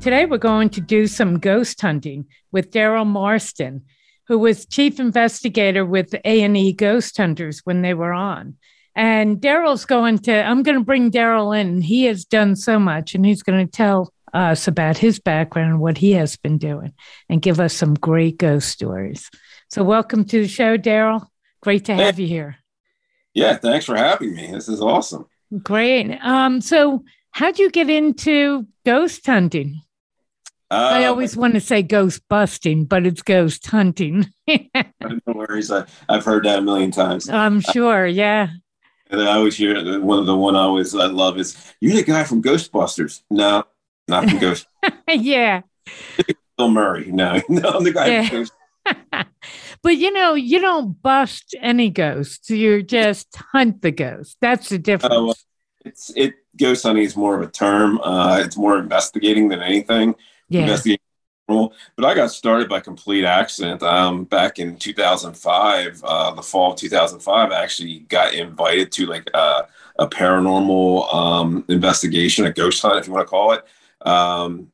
Today, we're going to do some ghost hunting with Daryl Marston, who was chief investigator with A&E Ghost Hunters when they were on. And Daryl's going to, I'm going to bring Daryl in. He has done so much, and he's going to tell us about his background and what he has been doing and give us some great ghost stories. So, welcome to the show, Daryl. Great to have hey. you here. Yeah, thanks for having me. This is awesome. Great. Um, so, how'd you get into ghost hunting? Uh, I always want to say ghost busting, but it's ghost hunting. no worries. I, I've heard that a million times. I'm sure. Yeah. And I always hear one of the one I always I love is you're the guy from Ghostbusters. No, not from Ghost. yeah. Bill Murray. No, no, I'm the guy yeah. but you know, you don't bust any ghosts. You just hunt the ghost. That's the difference. Uh, well, it's it ghost hunting is more of a term. Uh, it's more investigating than anything. Yeah. Investigating but I got started by complete accident. Um, back in 2005, uh, the fall of 2005, I actually got invited to like uh, a paranormal um, investigation, a ghost hunt, if you want to call it. Um,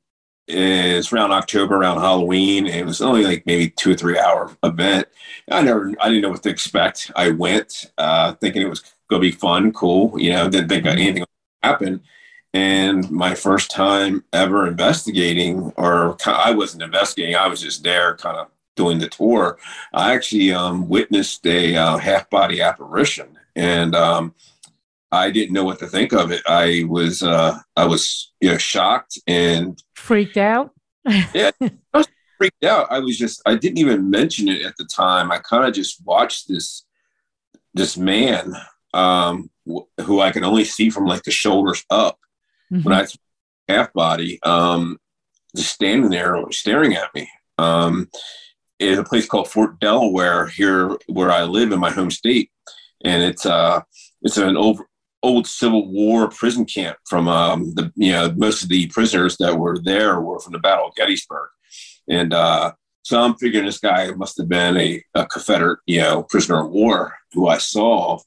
it's around October, around Halloween. It was only like maybe two or three hour event. I never, I didn't know what to expect. I went uh, thinking it was going to be fun, cool. You know, didn't think mm-hmm. anything would happen and my first time ever investigating or i wasn't investigating i was just there kind of doing the tour. I actually um, witnessed a uh, half body apparition and um, i didn't know what to think of it. I was uh, i was you know shocked and freaked out? Yeah i was freaked out. I was just i didn't even mention it at the time. I kind of just watched this this man um, who i could only see from like the shoulders up mm-hmm. when I half body, um, just standing there staring at me. Um, is a place called Fort Delaware here where I live in my home state, and it's uh it's an old old Civil War prison camp from um, the you know most of the prisoners that were there were from the Battle of Gettysburg, and uh, so I'm figuring this guy must have been a, a Confederate you know prisoner of war who I saw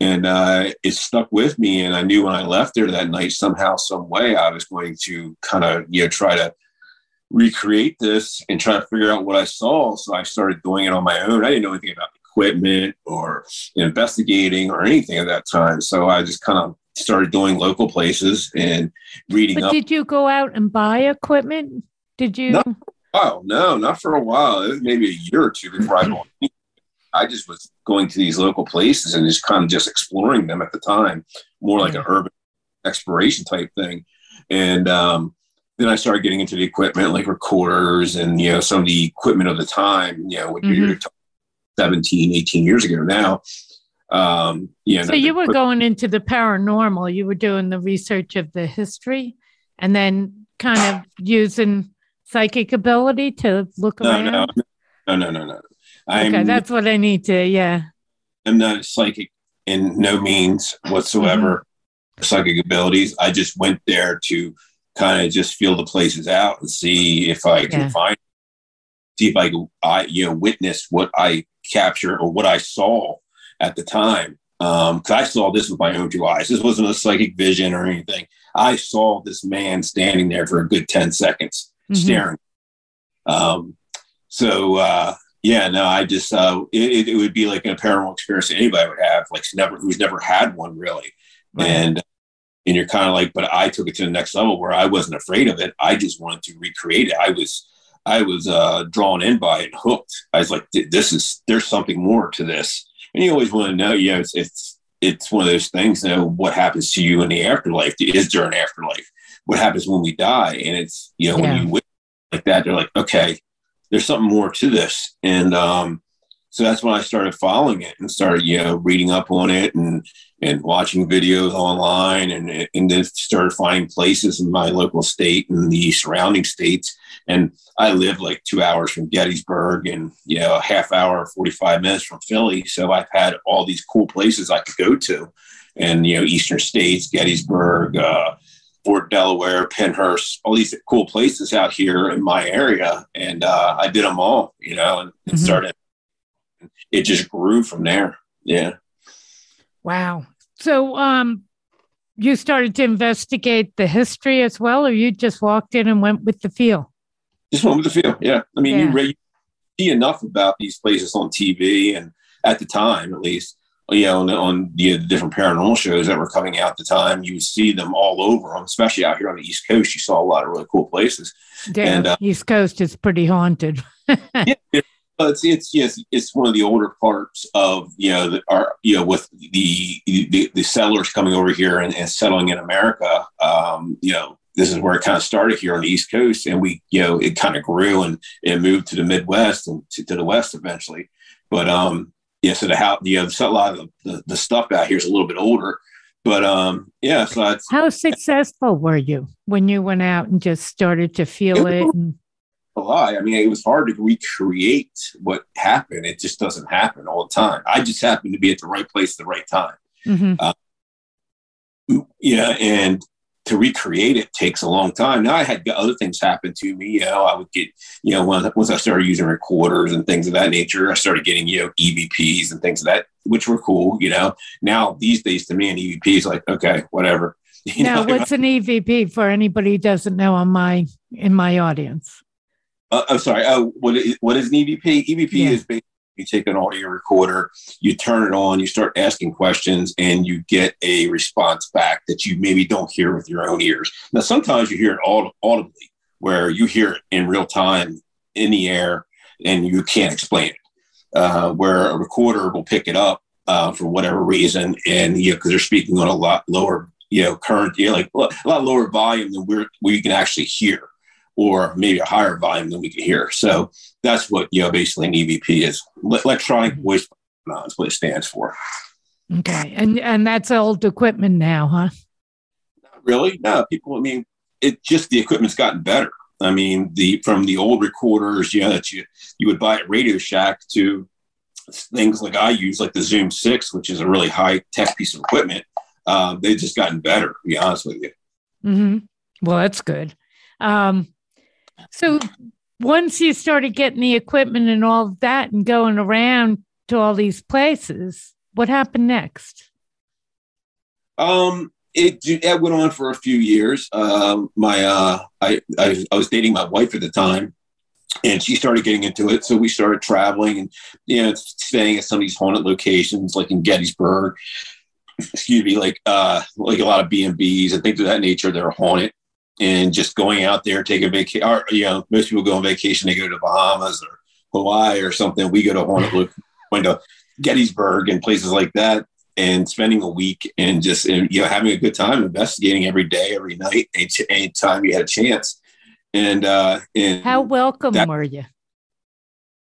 and uh, it stuck with me. And I knew when I left there that night, somehow, some way, I was going to kind of you know try to recreate this and try to figure out what I saw. So I started doing it on my own. I didn't know anything about equipment or investigating or anything at that time. So I just kind of started doing local places and reading but up. Did you go out and buy equipment? Did you? Not Oh no, not for a while. It was maybe a year or two before I bought I just was going to these local places and just kind of just exploring them at the time, more like an urban exploration type thing. And um, then I started getting into the equipment like recorders and, you know, some of the equipment of the time, you know, when mm-hmm. you're 17, 18 years ago now. Um, yeah. So you were going into the paranormal, you were doing the research of the history and then kind of using psychic ability to look no, around? No, no, no, no, no. I'm, okay, that's what I need to. Yeah, I'm not psychic in no means whatsoever. Mm-hmm. Psychic abilities. I just went there to kind of just feel the places out and see if I can yeah. find, see if I can, I you know, witness what I captured or what I saw at the time. Um, cause I saw this with my own two eyes. This wasn't a psychic vision or anything. I saw this man standing there for a good 10 seconds mm-hmm. staring. Um, so, uh, yeah, no, I just uh, it, it would be like a paranormal experience anybody would have, like never who's never had one really, right. and and you're kind of like, but I took it to the next level where I wasn't afraid of it. I just wanted to recreate it. I was I was uh, drawn in by it, and hooked. I was like, this is there's something more to this, and you always want to know. You know, it's it's it's one of those things. You know, what happens to you in the afterlife? Is there an afterlife? What happens when we die? And it's you know yeah. when you like that, they're like, okay, there's something more to this. And um, so that's when I started following it and started, you know, reading up on it and and watching videos online and and then started finding places in my local state and the surrounding states. And I live like two hours from Gettysburg and you know a half hour, forty five minutes from Philly. So I've had all these cool places I could go to, and you know, eastern states, Gettysburg. Uh, Fort Delaware, Pennhurst, all these cool places out here in my area, and uh, I did them all, you know, and, and mm-hmm. started it just grew from there. Yeah. Wow. So, um, you started to investigate the history as well, or you just walked in and went with the feel? Just went with the feel. Yeah. I mean, yeah. you see enough about these places on TV, and at the time, at least, you know, on, on the different paranormal shows that were coming out at the time, you would see them all over them, especially out here on the East Coast. You saw a lot of really cool places. Yeah, and, uh, East Coast is pretty haunted. yeah, it's it's yes, it's one of the older parts of you know the, our you know with the the, the settlers coming over here and, and settling in America. Um, you know, this is where it kind of started here on the East Coast, and we you know it kind of grew and it moved to the Midwest and to, to the West eventually. But um, yeah, so the how you know a lot of the, the stuff out here is a little bit older. But um, yeah, so how successful were you when you went out and just started to feel it? it and- lie. I mean, it was hard to recreate what happened. It just doesn't happen all the time. I just happened to be at the right place at the right time. Mm-hmm. Uh, yeah, and to recreate it takes a long time. Now I had other things happen to me. You know, I would get, you know, once I started using recorders and things of that nature, I started getting, you know, EVPs and things of that, which were cool. You know, now these days to me, an EVP is like, okay, whatever. You now, know? what's an EVP for anybody who doesn't know on my in my audience? Uh, I'm sorry. Uh, what is, what is an EVP? EVP yeah. is basically you take an audio recorder, you turn it on, you start asking questions, and you get a response back that you maybe don't hear with your own ears. Now, sometimes you hear it audibly, where you hear it in real time in the air, and you can't explain it. Uh, where a recorder will pick it up uh, for whatever reason, and you know because they're speaking on a lot lower, you know, current, you know, like a lot lower volume than we're we can actually hear or maybe a higher volume than we can hear. So that's what you know basically an EVP is electronic voice phenomenon is what it stands for. Okay, and and that's old equipment now, huh? Not really. No, people. I mean, it just the equipment's gotten better. I mean, the from the old recorders, you know, that you you would buy at Radio Shack to things like I use, like the Zoom Six, which is a really high tech piece of equipment. Um, they've just gotten better. To be honest with you. Mm-hmm. Well, that's good. Um, so once you started getting the equipment and all of that and going around to all these places, what happened next? Um, it, went on for a few years. Um, my uh, I, I I was dating my wife at the time, and she started getting into it. So we started traveling and you know staying at some of these haunted locations, like in Gettysburg. Excuse me, like uh, like a lot of B and B's and things of that nature. They're haunted and just going out there, taking vacation. Or, you know, most people go on vacation, they go to Bahamas or Hawaii or something. We go to Honolulu, going to Gettysburg and places like that, and spending a week and just and, you know having a good time, investigating every day, every night, any, time you had a chance. And uh, and how welcome that, were you?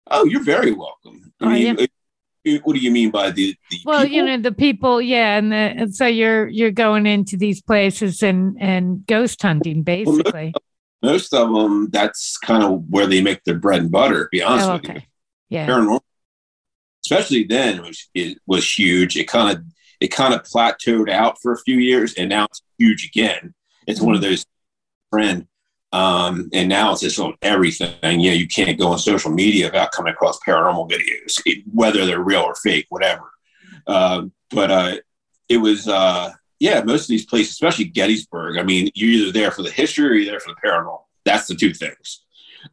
Oh, you're very welcome. I mean, what do you mean by the, the well people? you know the people yeah and, the, and so you're you're going into these places and and ghost hunting basically well, most, most, of them that's kind of where they make their bread and butter be honest oh, okay. with you yeah paranormal especially then it was it was huge it kind of it kind of plateaued out for a few years and now it's huge again it's mm-hmm. one of mm-hmm. those friend um, and now it's just on everything. You know, you can't go on social media without coming across paranormal videos, whether they're real or fake, whatever. Um, but uh, it was, uh, yeah, most of these places, especially Gettysburg. I mean, you're either there for the history or you're there for the paranormal. That's the two things.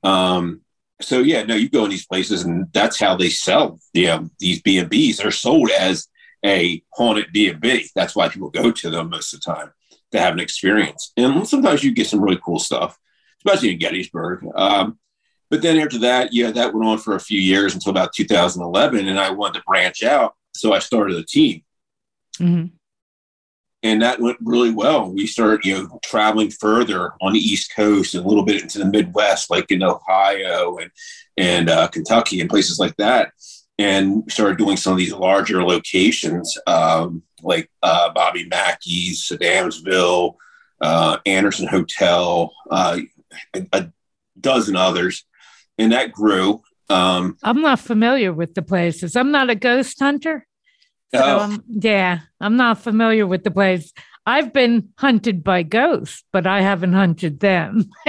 Um, so yeah, no, you go in these places, and that's how they sell the, um, these B and Bs. They're sold as a haunted B and B. That's why people go to them most of the time to have an experience. And sometimes you get some really cool stuff especially in Gettysburg. Um, but then after that, yeah, that went on for a few years until about 2011, and I wanted to branch out, so I started a team, mm-hmm. and that went really well. We started, you know, traveling further on the East Coast and a little bit into the Midwest, like in Ohio and and uh, Kentucky and places like that. and started doing some of these larger locations um, like uh, Bobby Mackey's, Adamsville, uh, Anderson Hotel, uh, a, dozen others, and that grew. Um, I'm not familiar with the places. I'm not a ghost hunter. So oh. um, yeah, I'm not familiar with the place. I've been hunted by ghosts, but I haven't hunted them.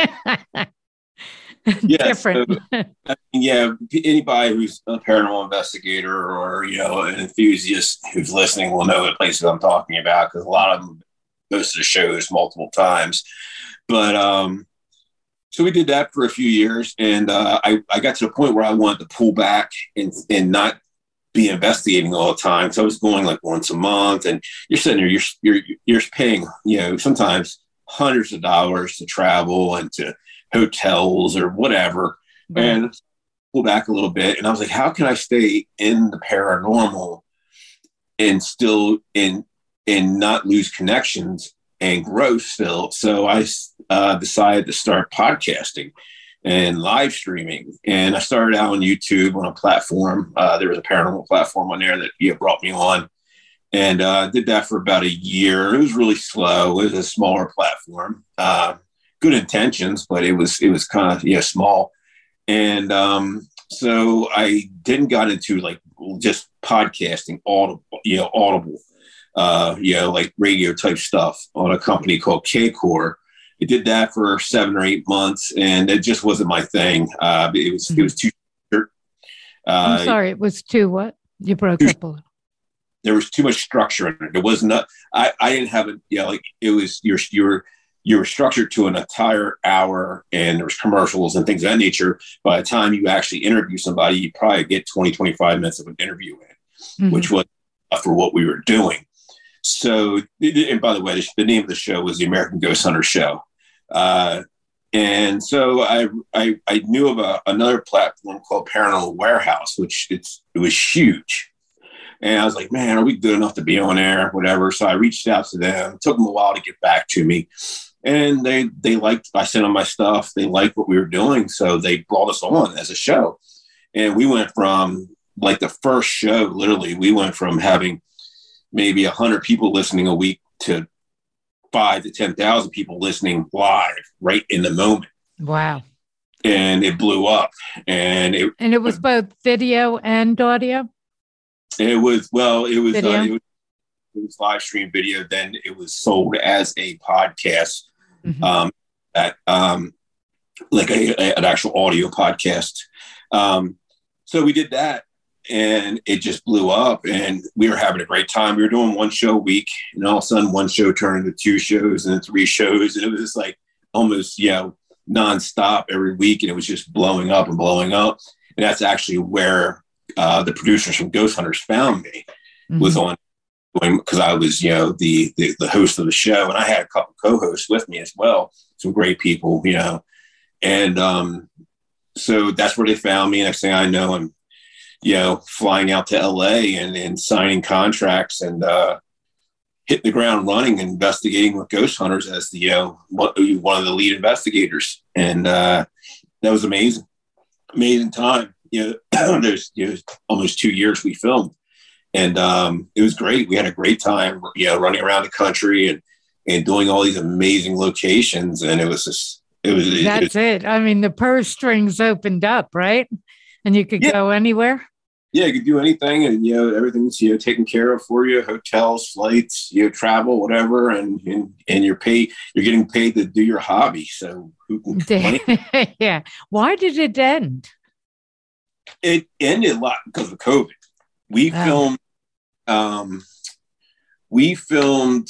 yeah, different. So, yeah, anybody who's a paranormal investigator or you know an enthusiast who's listening will know the places I'm talking about because a lot of them the shows multiple times. But um, so we did that for a few years, and uh, I I got to the point where I wanted to pull back and and not be investigating all the time. So I was going like once a month, and you're sitting there, you're you're you're paying you know sometimes hundreds of dollars to travel and to hotels or whatever, mm-hmm. and pull back a little bit. And I was like, how can I stay in the paranormal and still in and not lose connections and grow still? So I uh, decided to start podcasting and live streaming. And I started out on YouTube on a platform. Uh, there was a paranormal platform on there that know, brought me on. And uh, did that for about a year. It was really slow. It was a smaller platform. Uh, good intentions, but it was it was kind of yeah small. And um, so I then got into like just podcasting, audible, you know, audible, uh, you know, like radio type stuff on a company called KCOR. I did that for seven or eight months, and it just wasn't my thing. Uh, it was mm-hmm. it was too. Uh, I'm sorry, it was too what? You broke too, up a little. There was too much structure in it. It was not. I I didn't have it. Yeah, you know, like it was. You're you're you were structured to an entire hour and there was commercials and things of that nature. By the time you actually interview somebody, you probably get 20, 25 minutes of an interview in, mm-hmm. which was for what we were doing. So, and by the way, the name of the show was the American Ghost Hunter Show. Uh, and so I, I, I knew of a, another platform called Paranormal Warehouse, which it's, it was huge. And I was like, man, are we good enough to be on air? Whatever. So I reached out to them. It took them a while to get back to me and they they liked I sent them my stuff. They liked what we were doing, so they brought us on as a show. And we went from like the first show, literally, we went from having maybe a hundred people listening a week to five to ten thousand people listening live right in the moment. Wow! And it blew up, and it and it was both video and audio. It was well, it was, uh, it was it was live stream video. Then it was sold as a podcast mm-hmm. um, that um, like a, a, an actual audio podcast. Um, so we did that and it just blew up and we were having a great time. We were doing one show a week and all of a sudden one show turned into two shows and three shows. And it was just like almost, you know, nonstop every week. And it was just blowing up and blowing up. And that's actually where uh, the producers from Ghost Hunters found me mm-hmm. was on because I was, you know, the, the, the host of the show, and I had a couple co-hosts with me as well, some great people, you know, and um, so that's where they found me. Next thing I know, I'm, you know, flying out to LA and, and signing contracts and uh, hit the ground running, investigating with ghost hunters as the, you know, one of the lead investigators, and uh, that was amazing, amazing time. You know, there's you know, almost two years we filmed and um, it was great. We had a great time, you know, running around the country and and doing all these amazing locations. And it was just, it was. That's it. it. I mean, the purse strings opened up, right? And you could yeah. go anywhere. Yeah, you could do anything, and you know everything's you know taken care of for you: hotels, flights, you know, travel, whatever, and and, and you're paid. You're getting paid to do your hobby. So who can yeah. Why did it end? It ended a lot because of COVID. We oh. filmed um, we filmed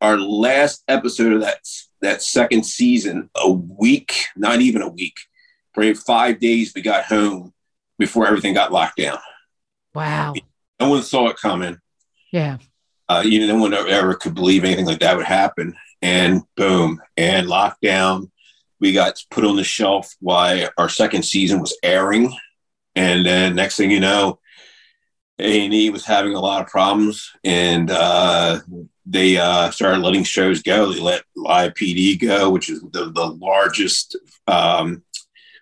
our last episode of that that second season a week, not even a week, probably five days. We got home before everything got locked down. Wow! No one saw it coming. Yeah. Uh, you know, no one ever could believe anything like that would happen. And boom, and lockdown. We got put on the shelf while our second season was airing. And then next thing you know, a&E was having a lot of problems, and uh, they uh, started letting shows go. They let Live PD go, which is the, the largest um,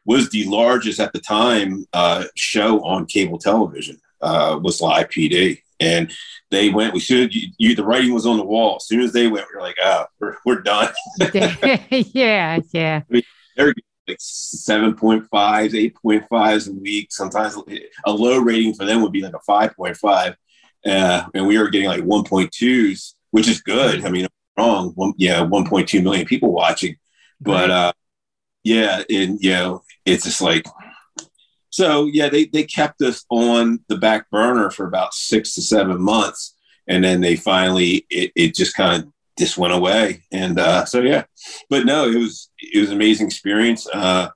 was the largest at the time uh, show on cable television. Uh, was Live PD, and they went. We should. You, you, the writing was on the wall. As soon as they went, we were like, ah, we're, we're done. yeah, yeah. I mean, they're like 7.5s, 8.5s a week. Sometimes a low rating for them would be like a 5.5. Uh, and we were getting like 1.2s, which is good. I mean, wrong. One, yeah, 1.2 million people watching. But uh, yeah, and you know, it's just like so yeah, they they kept us on the back burner for about six to seven months. And then they finally it, it just kind of just went away. And uh, so yeah. But no, it was it was an amazing experience. Uh,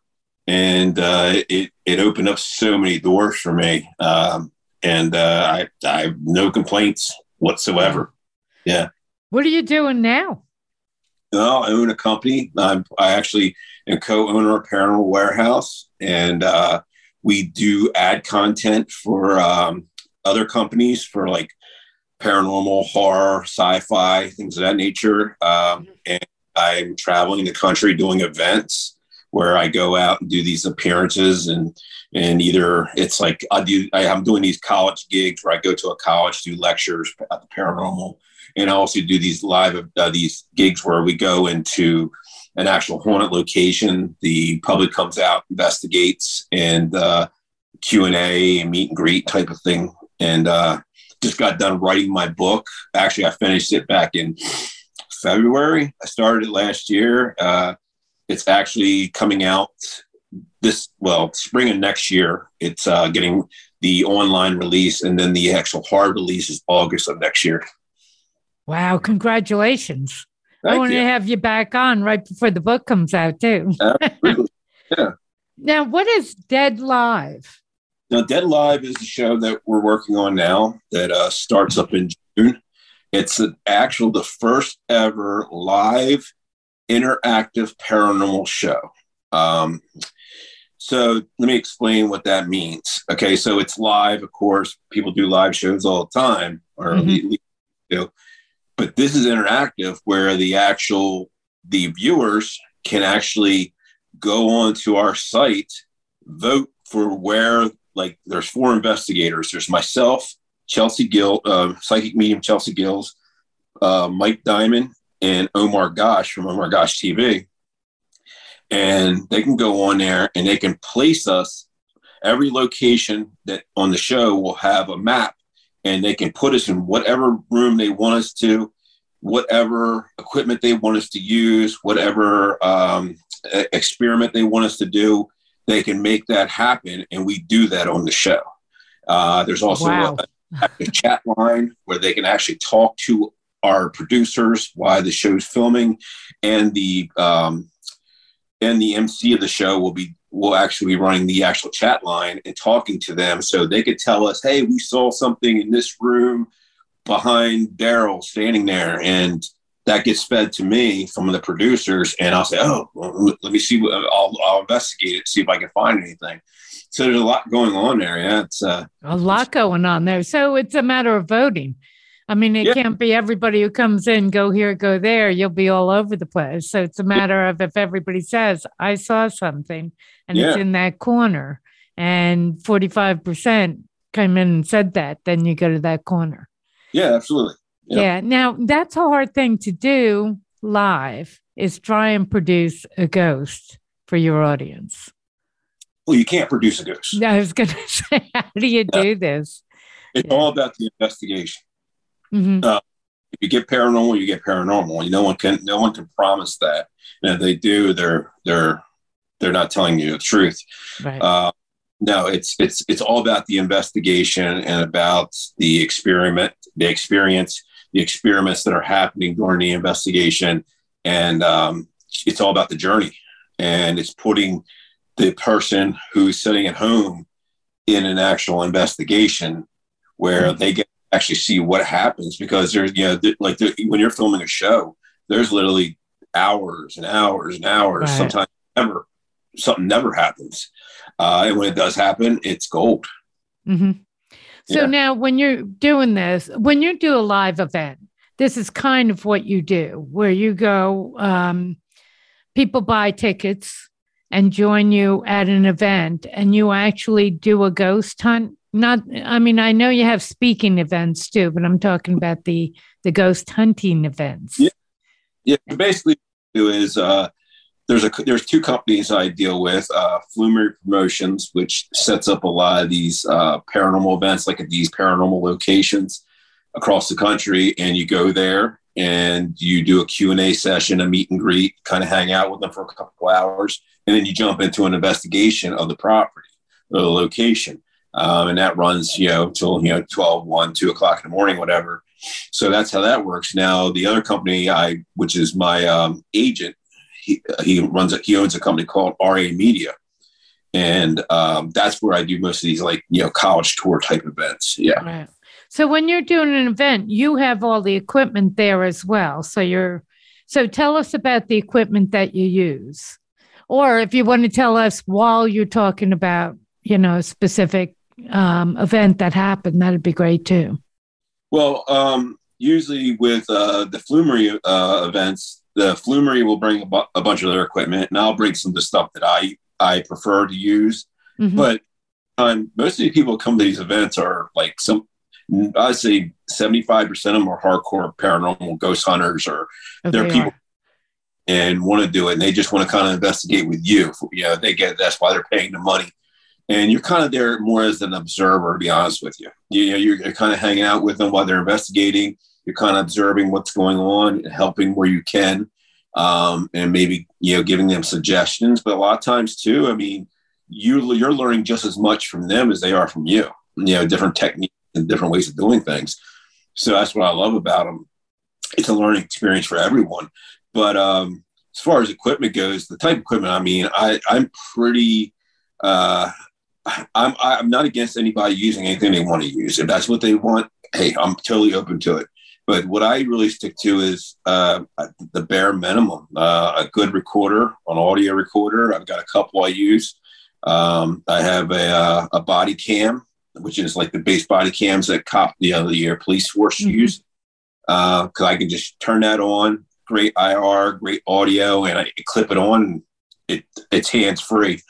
and uh, it it opened up so many doors for me. Um, and uh, I I have no complaints whatsoever. Yeah. What are you doing now? well, I own a company. I'm, I actually am co-owner of Paranormal Warehouse, and uh, we do ad content for um, other companies for like paranormal, horror, sci-fi, things of that nature. Um, and I'm traveling the country doing events where I go out and do these appearances and and either it's like I do I, am doing these college gigs where I go to a college do lectures at the paranormal and I also do these live uh, these gigs where we go into an actual haunted location. The public comes out, investigates, and uh, Q and A, meet and greet type of thing. And uh, just got done writing my book. Actually, I finished it back in February. I started it last year. Uh, it's actually coming out this well spring of next year. It's uh, getting the online release, and then the actual hard release is August of next year. Wow! Congratulations. Thank I want you. to have you back on right before the book comes out too. Absolutely. Yeah. Now, what is Dead Live? Now, Dead Live is the show that we're working on now that uh, starts up in June. It's an actual the first ever live interactive paranormal show. Um, so let me explain what that means. Okay, so it's live, of course. People do live shows all the time, or mm-hmm. But this is interactive where the actual the viewers can actually go onto our site, vote for where like there's four investigators. There's myself, Chelsea Gill, uh, psychic medium Chelsea Gills, uh, Mike Diamond, and Omar Gosh from Omar Gosh TV. And they can go on there and they can place us. Every location that on the show will have a map and they can put us in whatever room they want us to, whatever equipment they want us to use, whatever um, experiment they want us to do. They can make that happen. And we do that on the show. Uh, there's also wow. a, a chat line where they can actually talk to our producers while the show's filming, and the um, and the MC of the show will be will actually be running the actual chat line and talking to them, so they could tell us, "Hey, we saw something in this room behind Daryl standing there," and that gets fed to me from the producers, and I'll say, "Oh, well, let me see. I'll, I'll investigate it, see if I can find anything." So there's a lot going on there. Yeah, it's uh, a lot going on there. So it's a matter of voting. I mean, it yeah. can't be everybody who comes in, go here, go there. You'll be all over the place. So it's a matter of if everybody says, I saw something and yeah. it's in that corner, and 45% came in and said that, then you go to that corner. Yeah, absolutely. Yeah. yeah. Now, that's a hard thing to do live is try and produce a ghost for your audience. Well, you can't produce a ghost. I was going to say, how do you do this? It's yeah. all about the investigation. Mm-hmm. Uh, if you get paranormal, you get paranormal. No one can no one can promise that. And if they do, they're they're they're not telling you the truth. Right. Uh, no, it's it's it's all about the investigation and about the experiment, the experience, the experiments that are happening during the investigation, and um, it's all about the journey. And it's putting the person who's sitting at home in an actual investigation where mm-hmm. they get actually see what happens because there's you know th- like th- when you're filming a show there's literally hours and hours and hours right. sometimes never something never happens uh, and when it does happen it's gold mm-hmm. so yeah. now when you're doing this when you do a live event this is kind of what you do where you go um, people buy tickets and join you at an event and you actually do a ghost hunt not i mean i know you have speaking events too but i'm talking about the the ghost hunting events. Yeah, yeah basically do is uh there's a there's two companies I deal with, uh, Flumery Promotions, which sets up a lot of these uh, paranormal events, like at these paranormal locations across the country, and you go there and you do a Q and A session, a meet and greet, kind of hang out with them for a couple hours, and then you jump into an investigation of the property or the location, um, and that runs you know till you know 12, 1, 2 o'clock in the morning, whatever. So that's how that works. Now the other company I, which is my um, agent he, he runs a, he owns a company called RA Media, and um, that's where I do most of these like you know college tour type events. Yeah. Right. So when you're doing an event, you have all the equipment there as well. So you're so tell us about the equipment that you use, or if you want to tell us while you're talking about you know specific um, event that happened, that'd be great too. Well, um, usually with uh, the Flumery uh, events, the Flumery will bring a, bu- a, bunch of their equipment, and I'll bring some of the stuff that I I prefer to use. Mm-hmm. But um, most of the people come to these events are like some. I'd say seventy five percent of them are hardcore paranormal ghost hunters, or oh, they're people are. and want to do it, and they just want to kind of investigate with you. You know, they get that's why they're paying the money, and you're kind of there more as an observer. To be honest with you, you know, you're, kind of hanging out with them while they're investigating. You're kind of observing what's going on and helping where you can um, and maybe you know giving them suggestions. But a lot of times too i mean you you're learning just as much from them as they are from you. You know different techniques and different ways of doing things. So that's what i love about them it's a learning experience for everyone. But um, as far as equipment goes the type of equipment i mean i i'm pretty uh, I'm I'm not against anybody using anything they want to use. If that's what they want, hey, I'm totally open to it. But what I really stick to is uh, the bare minimum uh, a good recorder, an audio recorder. I've got a couple I use. Um, I have a, uh, a body cam, which is like the base body cams that cop the other year police force mm-hmm. use. Because uh, I can just turn that on, great IR, great audio, and I clip it on. It, it's hands free.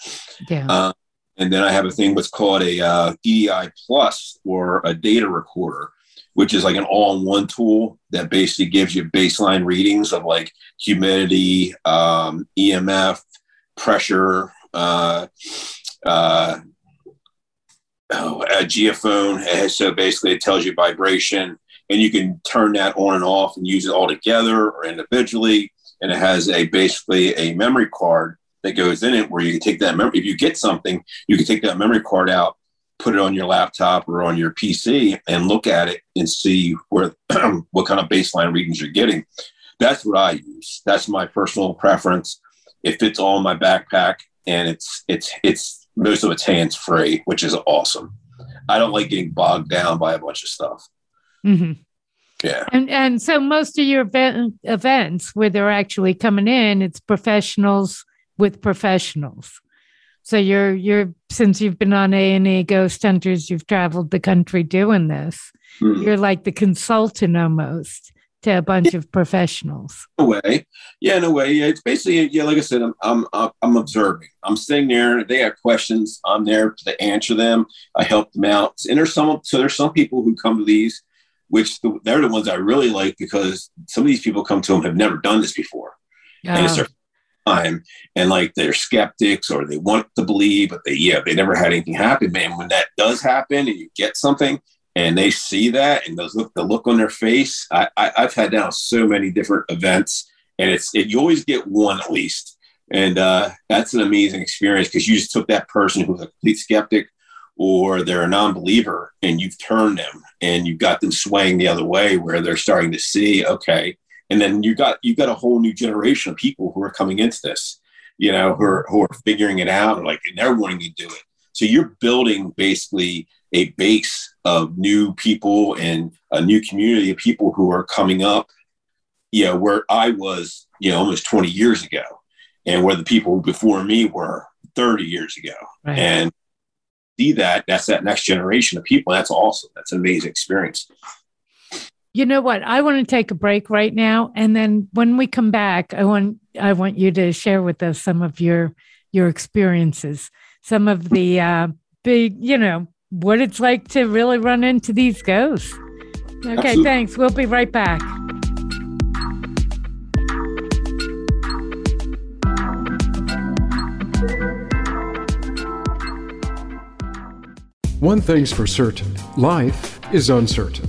Yeah. And then I have a thing what's called a uh, EDI Plus or a data recorder which is like an all-in-one tool that basically gives you baseline readings of like humidity, um, EMF, pressure, uh, uh, oh, a geophone. So basically, it tells you vibration, and you can turn that on and off and use it all together or individually. And it has a basically a memory card that goes in it where you can take that memory. If you get something, you can take that memory card out put it on your laptop or on your PC and look at it and see where what kind of baseline readings you're getting. That's what I use. That's my personal preference. It fits all in my backpack and it's it's it's most of it's hands free, which is awesome. I don't like getting bogged down by a bunch of stuff. Mm-hmm. Yeah. And and so most of your event, events where they're actually coming in, it's professionals with professionals. So you're you're since you've been on A and E Ghost Hunters, you've traveled the country doing this. Mm. You're like the consultant almost to a bunch of professionals. In a way, yeah, in a way, yeah. It's basically yeah. Like I said, I'm I'm I'm observing. I'm sitting there. They have questions. I'm there to answer them. I help them out. And there's some so there's some people who come to these, which the, they're the ones I really like because some of these people come to them have never done this before, yeah. and it's their time and like they're skeptics or they want to believe, but they, yeah, they never had anything happen, man. When that does happen and you get something and they see that and those look, the look on their face, I, I, have had now so many different events and it's, it, you always get one at least. And uh, that's an amazing experience because you just took that person who's a complete skeptic or they're a non-believer and you've turned them and you've got them swaying the other way where they're starting to see, okay, and then you got you got a whole new generation of people who are coming into this you know who are, who are figuring it out and like and they're wanting to do it. So you're building basically a base of new people and a new community of people who are coming up you know where i was you know almost 20 years ago and where the people before me were 30 years ago. Right. and see that that's that next generation of people. That's awesome. That's an amazing experience you know what? I want to take a break right now, and then when we come back, I want I want you to share with us some of your your experiences, some of the uh, big, you know, what it's like to really run into these ghosts. Okay, Absolutely. thanks. We'll be right back. One thing's for certain life is uncertain.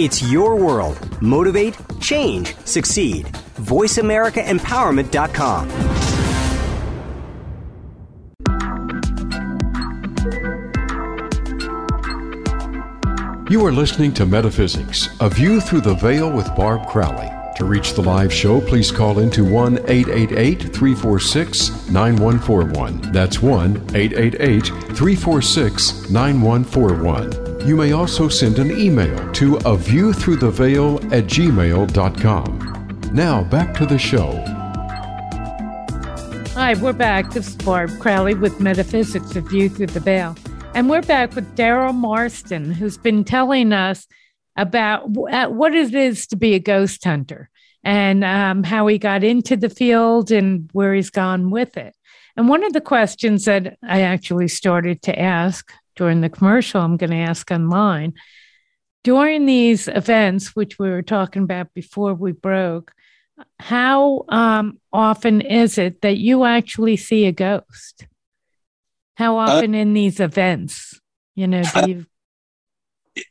It's your world. Motivate, change, succeed. VoiceAmericaEmpowerment.com. You are listening to Metaphysics, A View Through the Veil with Barb Crowley. To reach the live show, please call into 1 888 346 9141. That's 1 888 346 9141. You may also send an email to a view through the veil at gmail.com. Now back to the show. Hi, we're back. This is Barb Crowley with Metaphysics, A View Through the Veil. And we're back with Daryl Marston, who's been telling us about what it is to be a ghost hunter and um, how he got into the field and where he's gone with it. And one of the questions that I actually started to ask during the commercial, I'm going to ask online during these events, which we were talking about before we broke. How um, often is it that you actually see a ghost? How uh, often uh, in these events, you know, do you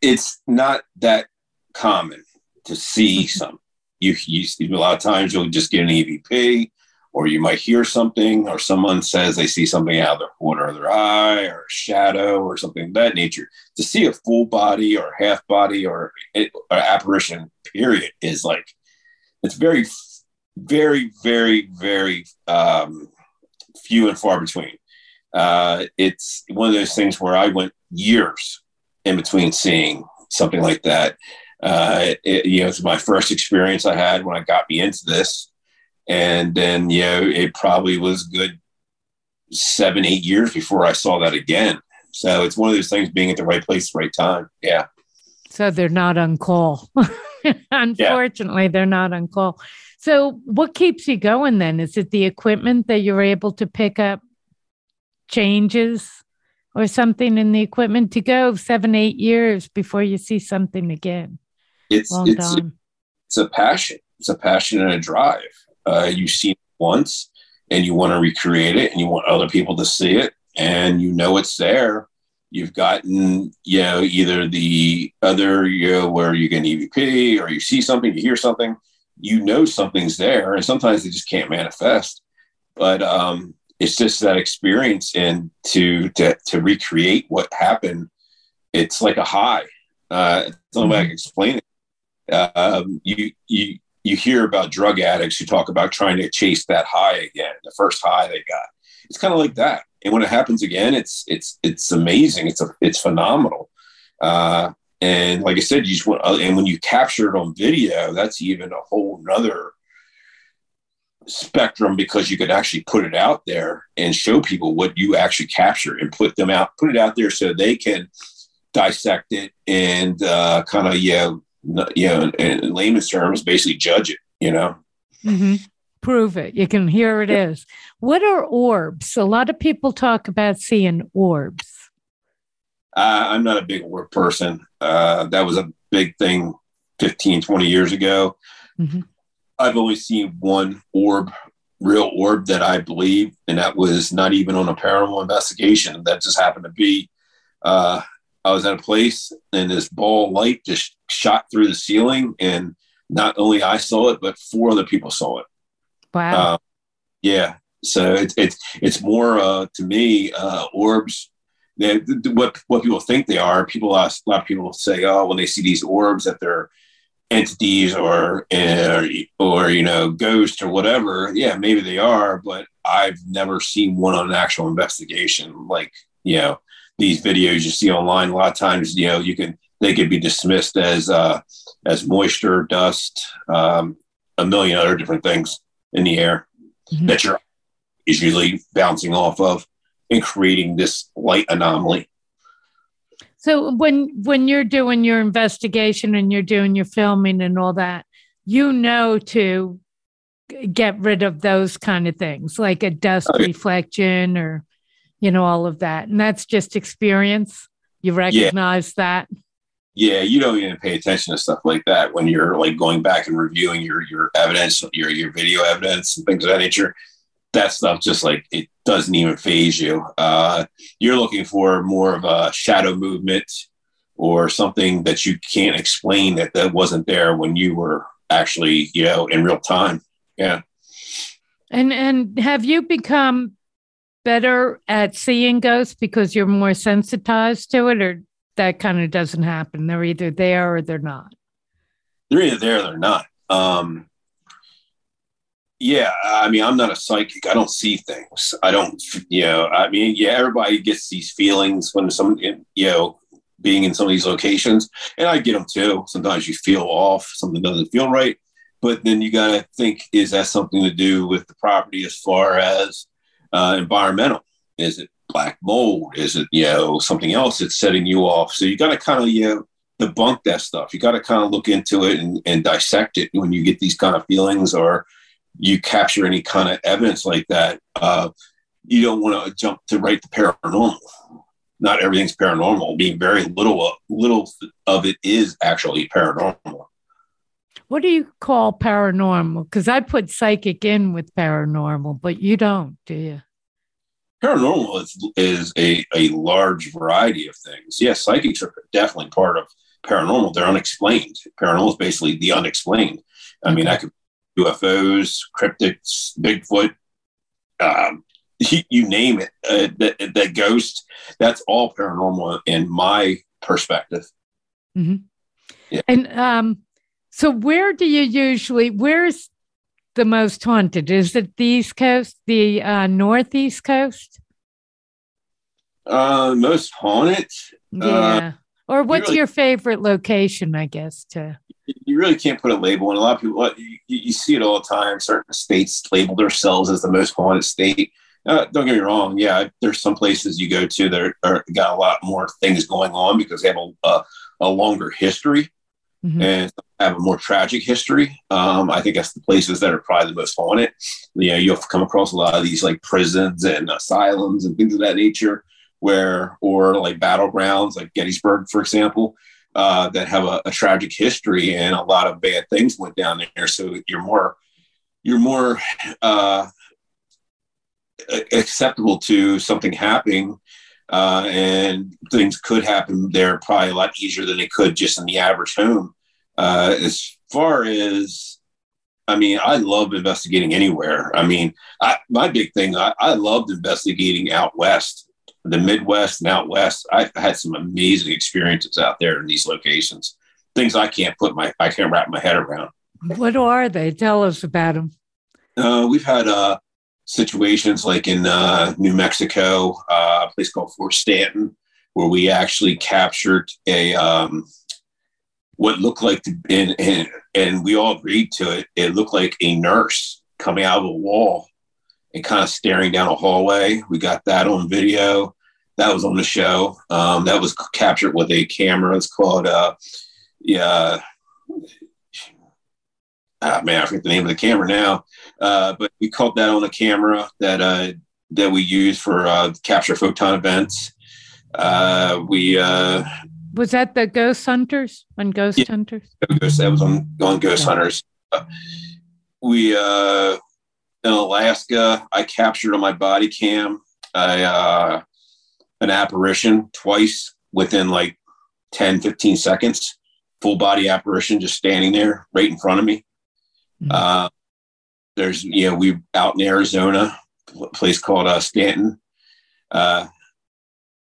it's not that common to see some. You, you a lot of times you'll just get an EVP, or you might hear something, or someone says they see something out of their corner of their eye, or a shadow, or something of that nature. To see a full body or half body or, or apparition, period, is like it's very, very, very, very um, few and far between. Uh, it's one of those things where I went years in between seeing something like that. Uh, it, you know, it's my first experience I had when I got me into this. And then, you know, it probably was good seven, eight years before I saw that again. So it's one of those things being at the right place, the right time. Yeah. So they're not on call. Unfortunately, yeah. they're not on call. So what keeps you going then? Is it the equipment that you're able to pick up changes? or something in the equipment to go seven, eight years before you see something again. It's well it's it's a passion. It's a passion and a drive. Uh, you see it once and you want to recreate it and you want other people to see it and you know it's there. You've gotten, you know, either the other, you know, where you get an EVP or you see something, you hear something, you know something's there, and sometimes they just can't manifest. But um, it's just that experience and to to to recreate what happened it's like a high uh it's the only way i can explain it um you you you hear about drug addicts who talk about trying to chase that high again the first high they got. It's kind of like that. And when it happens again it's it's it's amazing. It's a it's phenomenal. Uh and like i said you just want and when you capture it on video that's even a whole nother spectrum because you could actually put it out there and show people what you actually capture and put them out, put it out there so they can dissect it and uh, kind of, yeah, you know, in layman's terms, basically judge it, you know? Mm-hmm. Prove it. You can hear it is. What are orbs? A lot of people talk about seeing orbs. Uh, I'm not a big orb person. Uh, that was a big thing 15, 20 years ago. Mm-hmm. I've only seen one orb, real orb that I believe, and that was not even on a paranormal investigation. That just happened to be. Uh, I was at a place and this ball light just shot through the ceiling, and not only I saw it, but four other people saw it. Wow. Uh, yeah. So it's it's it's more uh, to me uh, orbs. They, what what people think they are. People ask a lot of people say, oh, when they see these orbs, that they're entities or or or you know ghosts or whatever yeah maybe they are but i've never seen one on an actual investigation like you know these videos you see online a lot of times you know you can they could be dismissed as uh as moisture dust um a million other different things in the air mm-hmm. that you're is usually bouncing off of and creating this light anomaly so when when you're doing your investigation and you're doing your filming and all that, you know to get rid of those kind of things like a dust oh, reflection or you know all of that. And that's just experience. You recognize yeah. that. Yeah, you don't even pay attention to stuff like that when you're like going back and reviewing your your evidence, your your video evidence and things of that nature that stuff just like it doesn't even faze you. Uh, you're looking for more of a shadow movement or something that you can't explain that that wasn't there when you were actually, you know, in real time. Yeah. And and have you become better at seeing ghosts because you're more sensitized to it, or that kind of doesn't happen? They're either there or they're not. They're either there or they're not. Um, yeah, I mean, I'm not a psychic. I don't see things. I don't, you know, I mean, yeah, everybody gets these feelings when some, you know, being in some of these locations, and I get them too. Sometimes you feel off, something doesn't feel right, but then you got to think: is that something to do with the property as far as uh, environmental? Is it black mold? Is it you know something else that's setting you off? So you got to kind of you know debunk that stuff. You got to kind of look into it and, and dissect it when you get these kind of feelings or you capture any kind of evidence like that, uh, you don't want to jump to right the paranormal. Not everything's paranormal. Being very little, little of it is actually paranormal. What do you call paranormal? Because I put psychic in with paranormal, but you don't, do you? Paranormal is, is a, a large variety of things. Yes, psychics are definitely part of paranormal. They're unexplained. Paranormal is basically the unexplained. I mean, I could UFOs, cryptids, Bigfoot, um, you name it, uh, that, that ghost, that's all paranormal in my perspective. Mm-hmm. Yeah. And um, so, where do you usually, where's the most haunted? Is it the East Coast, the uh, Northeast Coast? Uh, most haunted? Yeah. Uh, or what's really, your favorite location, I guess, to you really can't put a label on. A lot of people, you, you see it all the time. Certain states label themselves as the most haunted state. Uh, don't get me wrong. Yeah, there's some places you go to that are, are got a lot more things going on because they have a, a, a longer history mm-hmm. and have a more tragic history. Um, I think that's the places that are probably the most haunted. You know, you'll come across a lot of these like prisons and asylums and things of that nature where, or like battlegrounds like Gettysburg, for example, uh, that have a, a, tragic history and a lot of bad things went down there. So you're more you're more uh, acceptable to something happening, uh, and things could happen there probably a lot easier than they could just in the average home. Uh, as far as I mean, I love investigating anywhere. I mean, I, my big thing, I, I loved investigating out west the Midwest and out west, I had some amazing experiences out there in these locations. Things I can't put my I can't wrap my head around. What are they? Tell us about them. Uh, we've had uh, situations like in uh, New Mexico, uh, a place called Fort Stanton, where we actually captured a um, what looked like to, and, and and we all agreed to it. It looked like a nurse coming out of a wall and kind of staring down a hallway. We got that on video that was on the show. Um, that was captured with a camera. It's called, uh, yeah, ah, man, I forget the name of the camera now. Uh, but we caught that on a camera that uh, that we use for uh, capture photon events. Uh, we uh, was that the Ghost Hunters on Ghost yeah, Hunters. That was on on Ghost Hunters. Uh, we uh, in Alaska. I captured on my body cam. I uh, an apparition twice within like 10, 15 seconds, full body apparition just standing there right in front of me. Mm-hmm. There's, you know, we out in Arizona, a place called uh, Stanton. Uh,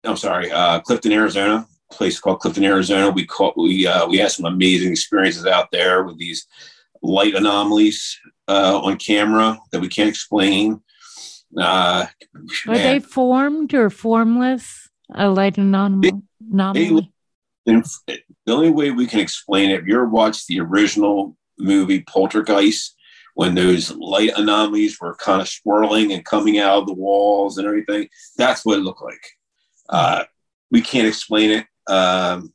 I'm sorry, uh, Clifton, Arizona. place called Clifton, Arizona. We caught, we uh, we had some amazing experiences out there with these light anomalies uh, on camera that we can't explain. Uh, Are man. they formed or formless? A light anomaly. anomaly? the only way we can explain it, if you ever watched the original movie Poltergeist, when those light anomalies were kind of swirling and coming out of the walls and everything, that's what it looked like. Uh, we can't explain it. Um,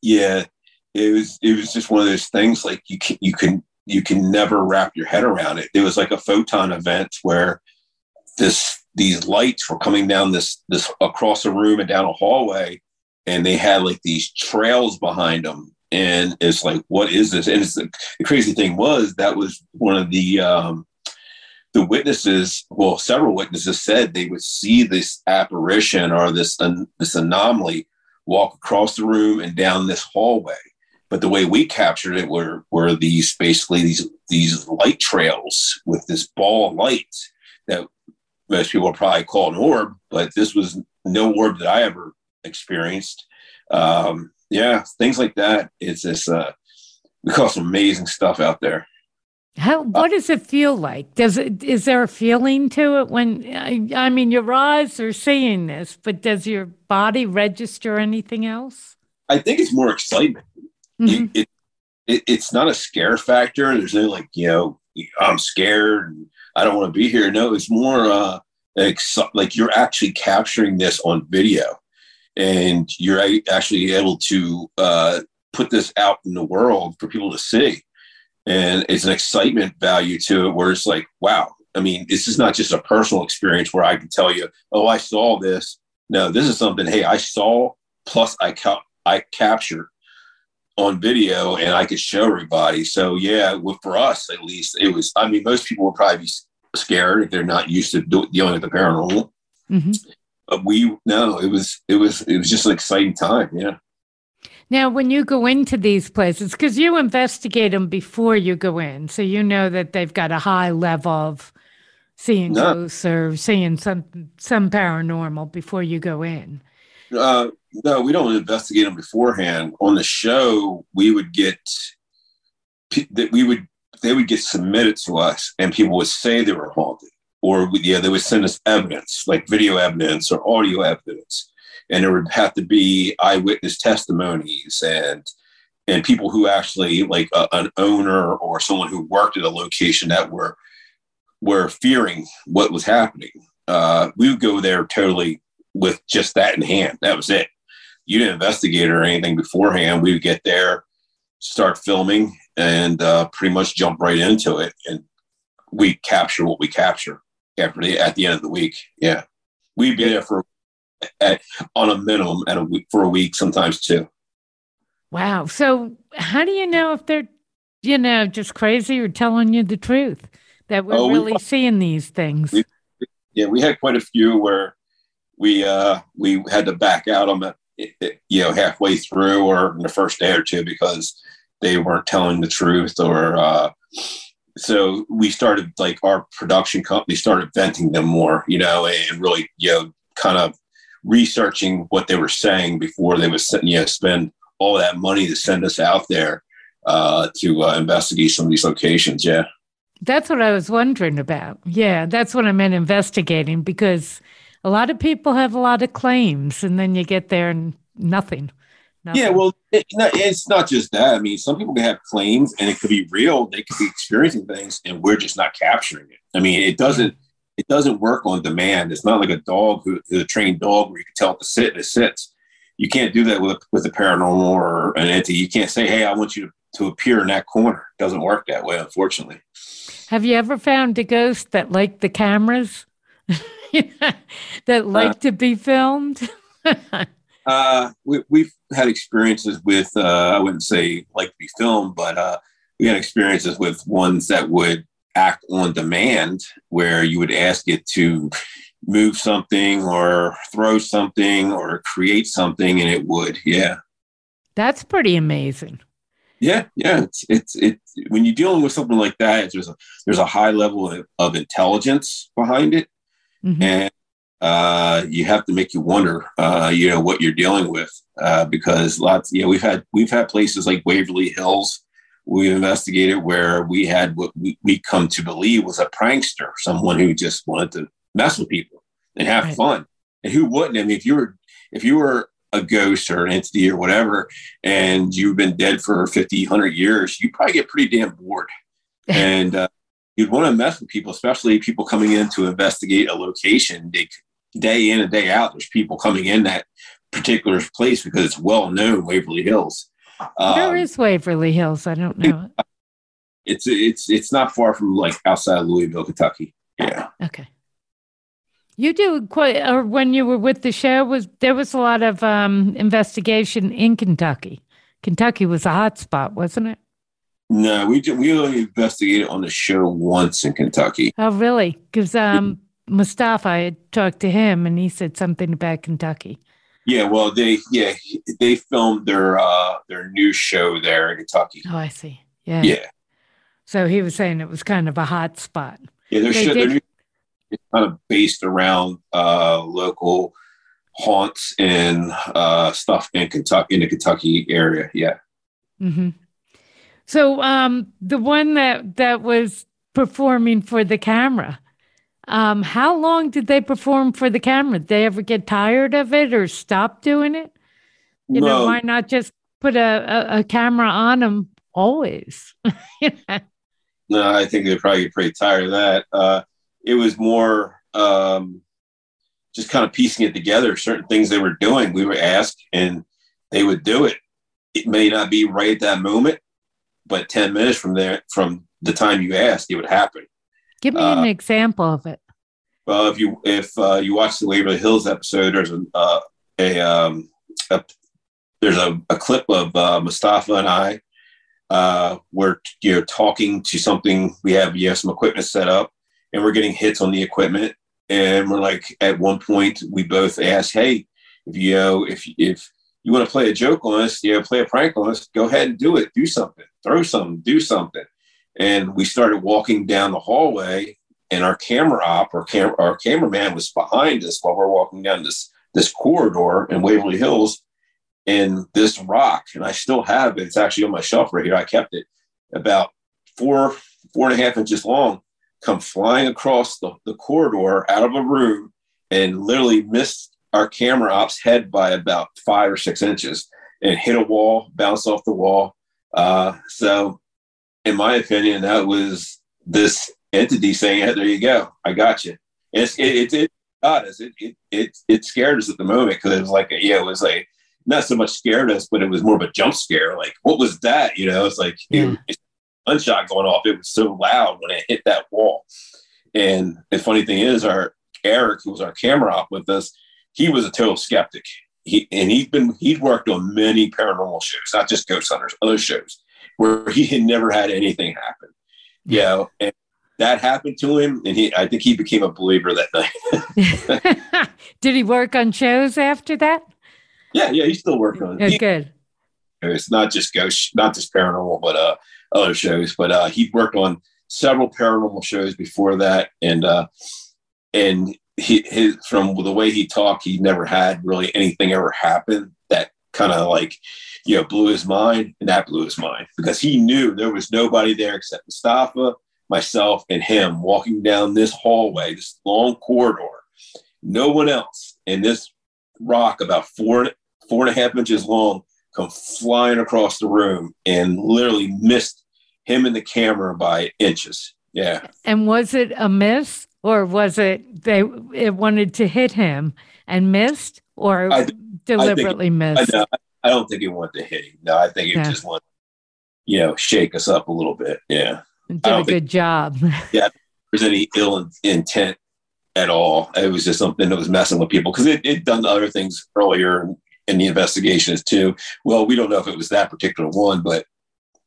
yeah, it was it was just one of those things like you can you can you can never wrap your head around it. It was like a photon event where this these lights were coming down this this across a room and down a hallway, and they had like these trails behind them. And it's like, what is this? And it's the, the crazy thing was that was one of the um, the witnesses. Well, several witnesses said they would see this apparition or this this anomaly walk across the room and down this hallway. But the way we captured it were were these basically these these light trails with this ball of light that most people probably call an orb, but this was no orb that I ever experienced. Um, yeah, things like that. It's this. Uh, we call some amazing stuff out there. How? What does it feel like? Does it? Is there a feeling to it when? I, I mean, your eyes are seeing this, but does your body register anything else? I think it's more excitement. Mm-hmm. It, it, it's not a scare factor. There's no like you know I'm scared. And I don't want to be here. No, it's more uh, ex- like you're actually capturing this on video, and you're actually able to uh, put this out in the world for people to see. And it's an excitement value to it, where it's like, wow. I mean, this is not just a personal experience where I can tell you, oh, I saw this. No, this is something. Hey, I saw plus I ca- I captured on video and I could show everybody. So yeah, well, for us at least, it was. I mean, most people would probably be scared if they're not used to do, dealing with the paranormal. Mm-hmm. But we no, it was it was it was just an exciting time. Yeah. Now, when you go into these places, because you investigate them before you go in, so you know that they've got a high level of seeing no. ghosts or seeing some some paranormal before you go in. Uh, no, we don't investigate them beforehand. On the show, we would get that we would they would get submitted to us, and people would say they were haunted, or yeah, they would send us evidence like video evidence or audio evidence, and there would have to be eyewitness testimonies and and people who actually like a, an owner or someone who worked at a location that were were fearing what was happening. Uh, we would go there totally with just that in hand. That was it you didn't investigate or anything beforehand. We would get there, start filming, and uh, pretty much jump right into it, and we capture what we capture the, at the end of the week. Yeah, we'd be there for at, on a minimum at a week for a week, sometimes two. Wow. So how do you know if they're, you know, just crazy or telling you the truth that we're oh, really we, seeing these things? We, yeah, we had quite a few where we uh we had to back out on the you know halfway through or in the first day or two because they weren't telling the truth or uh, so we started like our production company started venting them more you know and really you know kind of researching what they were saying before they would you know spend all that money to send us out there uh, to uh, investigate some of these locations yeah that's what i was wondering about yeah that's what i meant investigating because a lot of people have a lot of claims, and then you get there and nothing. Nothing. Yeah, well, it, it's not just that. I mean, some people can have claims, and it could be real. They could be experiencing things, and we're just not capturing it. I mean, it doesn't. It doesn't work on demand. It's not like a dog who is a trained dog where you can tell it to sit and it sits. You can't do that with with a paranormal or an entity. You can't say, "Hey, I want you to, to appear in that corner." It doesn't work that way, unfortunately. Have you ever found a ghost that liked the cameras? that liked uh, to be filmed? uh, we, have had experiences with, uh, I wouldn't say like to be filmed, but uh, we had experiences with ones that would act on demand where you would ask it to move something or throw something or create something and it would. Yeah. That's pretty amazing. Yeah, yeah, it's it's it. When you're dealing with something like that, there's a there's a high level of, of intelligence behind it, Mm-hmm. And uh, you have to make you wonder, uh, you know, what you're dealing with, uh, because lots, you know, we've had we've had places like Waverly Hills we investigated where we had what we, we come to believe was a prankster, someone who just wanted to mess with people and have right. fun. And who wouldn't? I mean, if you were if you were a ghost or an entity or whatever, and you've been dead for 50, 100 years, you probably get pretty damn bored. and uh, you'd want to mess with people, especially people coming in to investigate a location. They, day in and day out, there's people coming in that particular place because it's well known Waverly Hills. Where um, is Waverly Hills? I don't know. It's it's it's not far from like outside of Louisville, Kentucky. Yeah. Okay. You do quite, or when you were with the show, was there was a lot of um, investigation in Kentucky. Kentucky was a hot spot, wasn't it? No, we did, we only investigated on the show once in Kentucky. Oh, really? Because um, Mustafa, I had talked to him, and he said something about Kentucky. Yeah, well, they yeah they filmed their uh their new show there in Kentucky. Oh, I see. Yeah. Yeah. So he was saying it was kind of a hot spot. Yeah, their show did... it's kind of based around uh local haunts and uh stuff in Kentucky in the Kentucky area. Yeah. Mm-hmm. So um the one that that was performing for the camera um, how long did they perform for the camera? Did they ever get tired of it or stop doing it? You no. know, why not just put a, a, a camera on them always? No, I think they'd probably get pretty tired of that. Uh, it was more um, just kind of piecing it together. Certain things they were doing, we were asked, and they would do it. It may not be right at that moment, but ten minutes from there, from the time you asked, it would happen. Give me uh, an example of it. Well, if you if uh, you watch the Waverly Hills episode, there's a uh, a, um, a, there's a, a clip of uh, Mustafa and I uh, we're you know talking to something. We have you have some equipment set up, and we're getting hits on the equipment. And we're like, at one point, we both ask, "Hey, if you know, if if you want to play a joke on us, you know, play a prank on us, go ahead and do it. Do something, throw something, do something." And we started walking down the hallway, and our camera op or cam- our cameraman was behind us while we're walking down this this corridor in Waverly Hills. And this rock, and I still have it. It's actually on my shelf right here. I kept it about four four and a half inches long, come flying across the, the corridor out of a room and literally missed our camera op's head by about five or six inches and hit a wall, bounced off the wall. Uh, so in my opinion, that was this entity saying, hey, "There you go, I got you." It's, it it, it got us. It, it it it scared us at the moment because it was like yeah, it was like not so much scared us, but it was more of a jump scare. Like, what was that? You know, it's like hmm. yeah. it, gunshot going off. It was so loud when it hit that wall. And the funny thing is, our Eric, who was our camera op with us, he was a total skeptic. He and he's been he'd worked on many paranormal shows, not just Ghost Hunters, other shows where he had never had anything happen. You know, and that happened to him, and he I think he became a believer that night. Did he work on shows after that? Yeah, yeah, he still working on it. Oh, good. It's not just ghost, not just paranormal, but uh, other shows. But uh, he worked on several paranormal shows before that, and uh, and he his from the way he talked, he never had really anything ever happen that kind of like you know, blew his mind, and that blew his mind because he knew there was nobody there except Mustafa, myself, and him walking down this hallway, this long corridor. No one else. And this rock, about four four and a half inches long, come flying across the room and literally missed him and the camera by inches. Yeah. And was it a miss, or was it they it wanted to hit him and missed, or I, deliberately I think, missed? I, I don't think it wanted to hit him. No, I think it yeah. just wanted, you know, shake us up a little bit. Yeah. Did a good think, job. yeah. There's any ill intent at all. It was just something that was messing with people because it, it done other things earlier in the investigations too. Well, we don't know if it was that particular one, but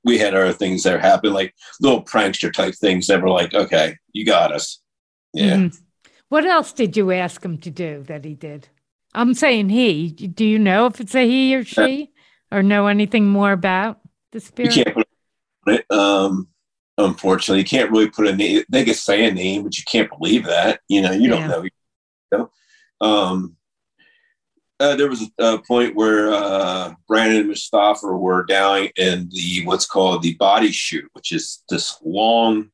we had other things that happened, like little prankster type things that were like, okay, you got us. Yeah. Mm-hmm. What else did you ask him to do that he did? I'm saying he. Do you know if it's a he or she, or know anything more about the spirit? You can't put it. Um, unfortunately, you can't really put a name. They could say a name, but you can't believe that. You know, you don't know. You know? Um, uh, there was a, a point where uh, Brandon and Mustafa were down in the what's called the body chute, which is this long